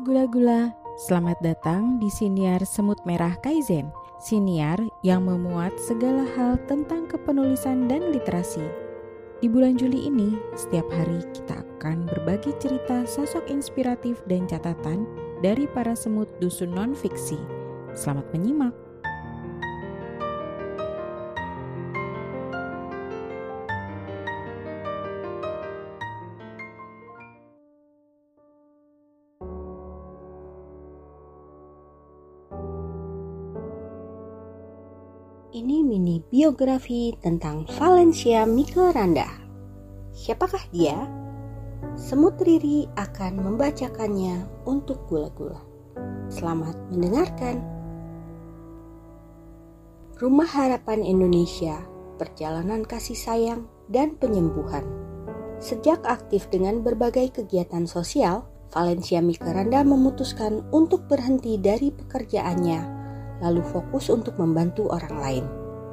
Gula-gula, selamat datang di Siniar Semut Merah Kaizen. Siniar yang memuat segala hal tentang kepenulisan dan literasi. Di bulan Juli ini, setiap hari kita akan berbagi cerita sosok inspiratif dan catatan dari para semut dusun non-fiksi. Selamat menyimak. Ini mini biografi tentang Valencia Mikelranda. Siapakah dia? Semut Riri akan membacakannya untuk gula-gula. Selamat mendengarkan. Rumah Harapan Indonesia, perjalanan kasih sayang dan penyembuhan. Sejak aktif dengan berbagai kegiatan sosial, Valencia Mikelranda memutuskan untuk berhenti dari pekerjaannya lalu fokus untuk membantu orang lain.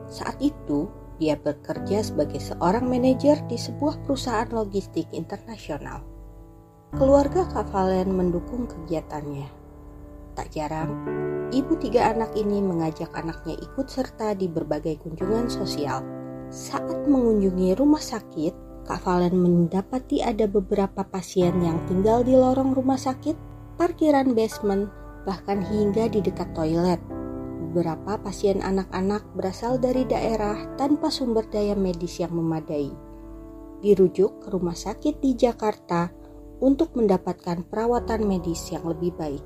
Saat itu, dia bekerja sebagai seorang manajer di sebuah perusahaan logistik internasional. Keluarga Kavalen mendukung kegiatannya. Tak jarang, ibu tiga anak ini mengajak anaknya ikut serta di berbagai kunjungan sosial. Saat mengunjungi rumah sakit, Kak Valen mendapati ada beberapa pasien yang tinggal di lorong rumah sakit, parkiran basement, bahkan hingga di dekat toilet beberapa pasien anak-anak berasal dari daerah tanpa sumber daya medis yang memadai. Dirujuk ke rumah sakit di Jakarta untuk mendapatkan perawatan medis yang lebih baik.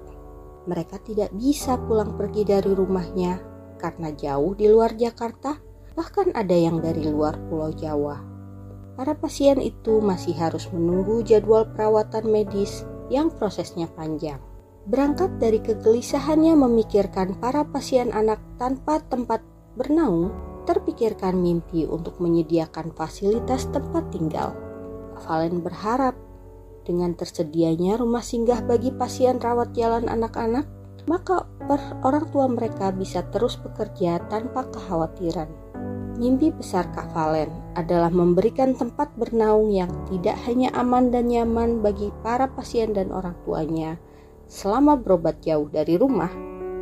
Mereka tidak bisa pulang pergi dari rumahnya karena jauh di luar Jakarta, bahkan ada yang dari luar Pulau Jawa. Para pasien itu masih harus menunggu jadwal perawatan medis yang prosesnya panjang. Berangkat dari kegelisahannya memikirkan para pasien anak tanpa tempat bernaung, terpikirkan mimpi untuk menyediakan fasilitas tempat tinggal. Valen berharap dengan tersedianya rumah singgah bagi pasien rawat jalan anak-anak, maka orang tua mereka bisa terus bekerja tanpa kekhawatiran. Mimpi besar Kak Valen adalah memberikan tempat bernaung yang tidak hanya aman dan nyaman bagi para pasien dan orang tuanya, selama berobat jauh dari rumah,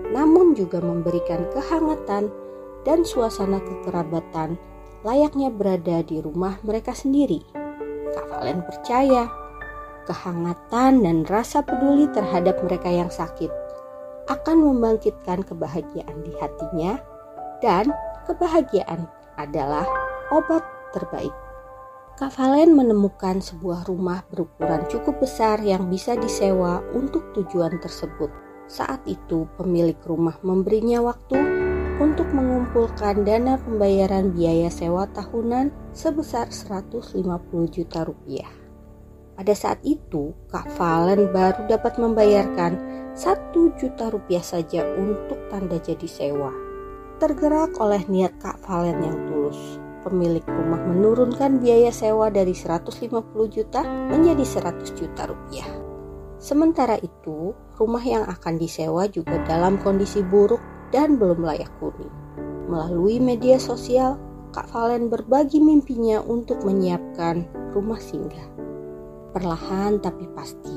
namun juga memberikan kehangatan dan suasana kekerabatan layaknya berada di rumah mereka sendiri. Kak Valen percaya kehangatan dan rasa peduli terhadap mereka yang sakit akan membangkitkan kebahagiaan di hatinya dan kebahagiaan adalah obat terbaik. Kak Valen menemukan sebuah rumah berukuran cukup besar yang bisa disewa untuk tujuan tersebut. Saat itu pemilik rumah memberinya waktu untuk mengumpulkan dana pembayaran biaya sewa tahunan sebesar 150 juta rupiah. Pada saat itu, Kak Valen baru dapat membayarkan 1 juta rupiah saja untuk tanda jadi sewa. Tergerak oleh niat Kak Valen yang tulus, pemilik rumah menurunkan biaya sewa dari 150 juta menjadi 100 juta rupiah. Sementara itu, rumah yang akan disewa juga dalam kondisi buruk dan belum layak huni. Melalui media sosial, Kak Valen berbagi mimpinya untuk menyiapkan rumah singgah. Perlahan tapi pasti,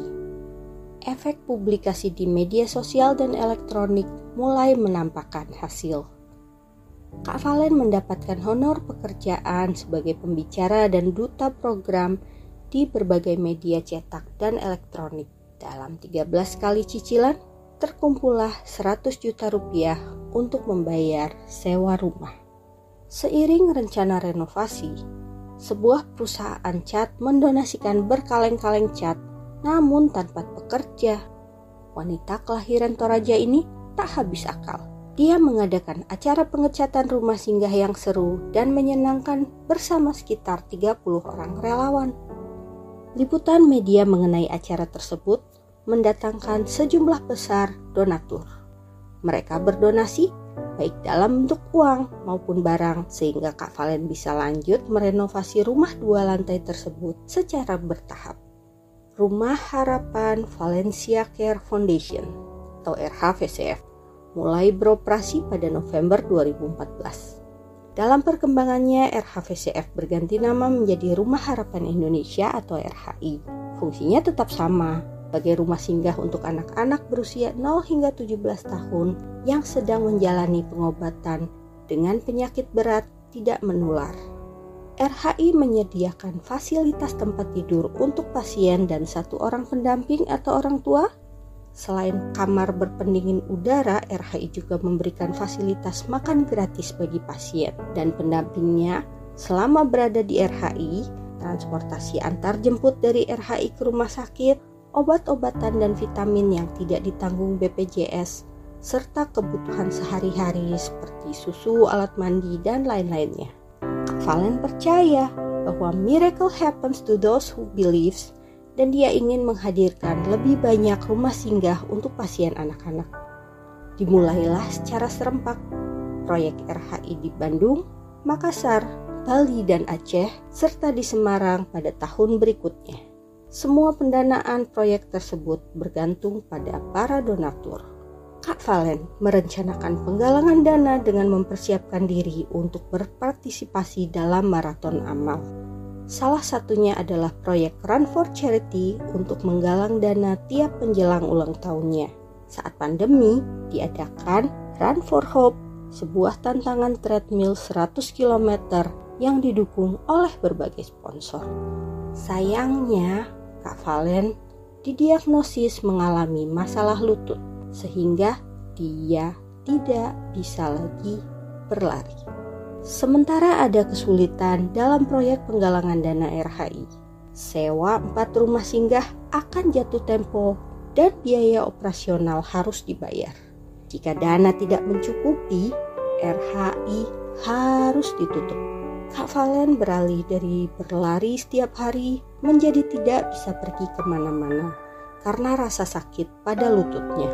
efek publikasi di media sosial dan elektronik mulai menampakkan hasil. Kak Valen mendapatkan honor pekerjaan sebagai pembicara dan duta program di berbagai media cetak dan elektronik. Dalam 13 kali cicilan, terkumpullah 100 juta rupiah untuk membayar sewa rumah. Seiring rencana renovasi, sebuah perusahaan cat mendonasikan berkaleng-kaleng cat namun tanpa pekerja. Wanita kelahiran Toraja ini tak habis akal dia mengadakan acara pengecatan rumah singgah yang seru dan menyenangkan bersama sekitar 30 orang relawan. Liputan media mengenai acara tersebut mendatangkan sejumlah besar donatur. Mereka berdonasi baik dalam bentuk uang maupun barang sehingga Kak Valen bisa lanjut merenovasi rumah dua lantai tersebut secara bertahap. Rumah Harapan Valencia Care Foundation atau RHVCF mulai beroperasi pada November 2014. Dalam perkembangannya, RHVCF berganti nama menjadi Rumah Harapan Indonesia atau RHI. Fungsinya tetap sama, sebagai rumah singgah untuk anak-anak berusia 0 hingga 17 tahun yang sedang menjalani pengobatan dengan penyakit berat tidak menular. RHI menyediakan fasilitas tempat tidur untuk pasien dan satu orang pendamping atau orang tua. Selain kamar berpendingin udara, RHI juga memberikan fasilitas makan gratis bagi pasien dan pendampingnya selama berada di RHI, transportasi antar jemput dari RHI ke rumah sakit, obat-obatan dan vitamin yang tidak ditanggung BPJS, serta kebutuhan sehari-hari seperti susu, alat mandi, dan lain-lainnya. Valen percaya bahwa miracle happens to those who believes dan dia ingin menghadirkan lebih banyak rumah singgah untuk pasien anak-anak. Dimulailah secara serempak proyek RHI di Bandung, Makassar, Bali, dan Aceh, serta di Semarang pada tahun berikutnya. Semua pendanaan proyek tersebut bergantung pada para donatur. Kak Valen merencanakan penggalangan dana dengan mempersiapkan diri untuk berpartisipasi dalam maraton amal. Salah satunya adalah proyek Run for Charity untuk menggalang dana tiap menjelang ulang tahunnya. Saat pandemi, diadakan Run for Hope, sebuah tantangan treadmill 100 km yang didukung oleh berbagai sponsor. Sayangnya, Kak Valen didiagnosis mengalami masalah lutut sehingga dia tidak bisa lagi berlari. Sementara ada kesulitan dalam proyek penggalangan dana RHI, sewa empat rumah singgah akan jatuh tempo dan biaya operasional harus dibayar. Jika dana tidak mencukupi, RHI harus ditutup. Kak Valen beralih dari berlari setiap hari menjadi tidak bisa pergi ke mana-mana karena rasa sakit pada lututnya.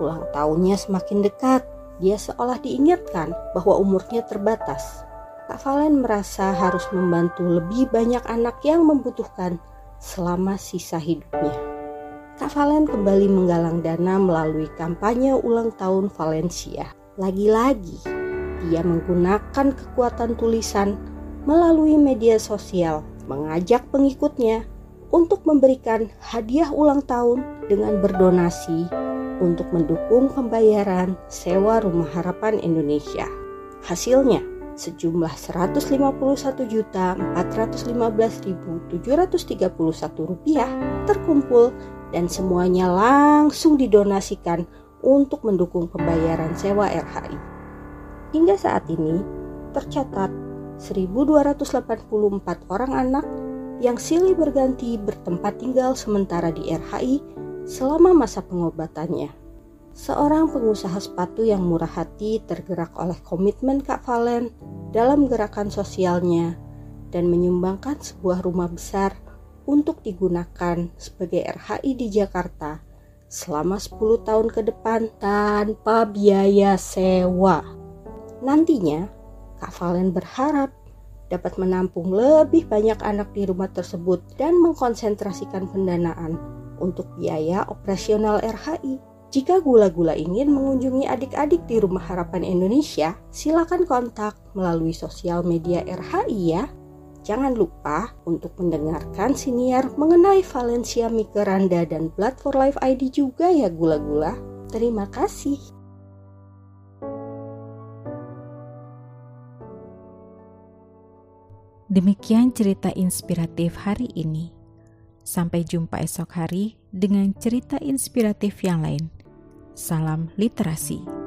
Ulang tahunnya semakin dekat, dia seolah diingatkan bahwa umurnya terbatas. Kak Valen merasa harus membantu lebih banyak anak yang membutuhkan selama sisa hidupnya. Kak Valen kembali menggalang dana melalui kampanye ulang tahun Valencia. Lagi-lagi, dia menggunakan kekuatan tulisan melalui media sosial, mengajak pengikutnya untuk memberikan hadiah ulang tahun dengan berdonasi untuk mendukung pembayaran sewa Rumah Harapan Indonesia. Hasilnya, sejumlah 151.415.731 rupiah terkumpul dan semuanya langsung didonasikan untuk mendukung pembayaran sewa RHI. Hingga saat ini, tercatat 1.284 orang anak yang silih berganti bertempat tinggal sementara di RHI selama masa pengobatannya. Seorang pengusaha sepatu yang murah hati tergerak oleh komitmen Kak Valen dalam gerakan sosialnya dan menyumbangkan sebuah rumah besar untuk digunakan sebagai RHI di Jakarta selama 10 tahun ke depan tanpa biaya sewa. Nantinya, Kak Valen berharap dapat menampung lebih banyak anak di rumah tersebut dan mengkonsentrasikan pendanaan untuk biaya operasional RHI. Jika gula-gula ingin mengunjungi adik-adik di Rumah Harapan Indonesia, silakan kontak melalui sosial media RHI ya. Jangan lupa untuk mendengarkan siniar mengenai Valencia Mikeranda dan Blood for Life ID juga ya gula-gula. Terima kasih. Demikian cerita inspiratif hari ini. Sampai jumpa esok hari dengan cerita inspiratif yang lain. Salam literasi.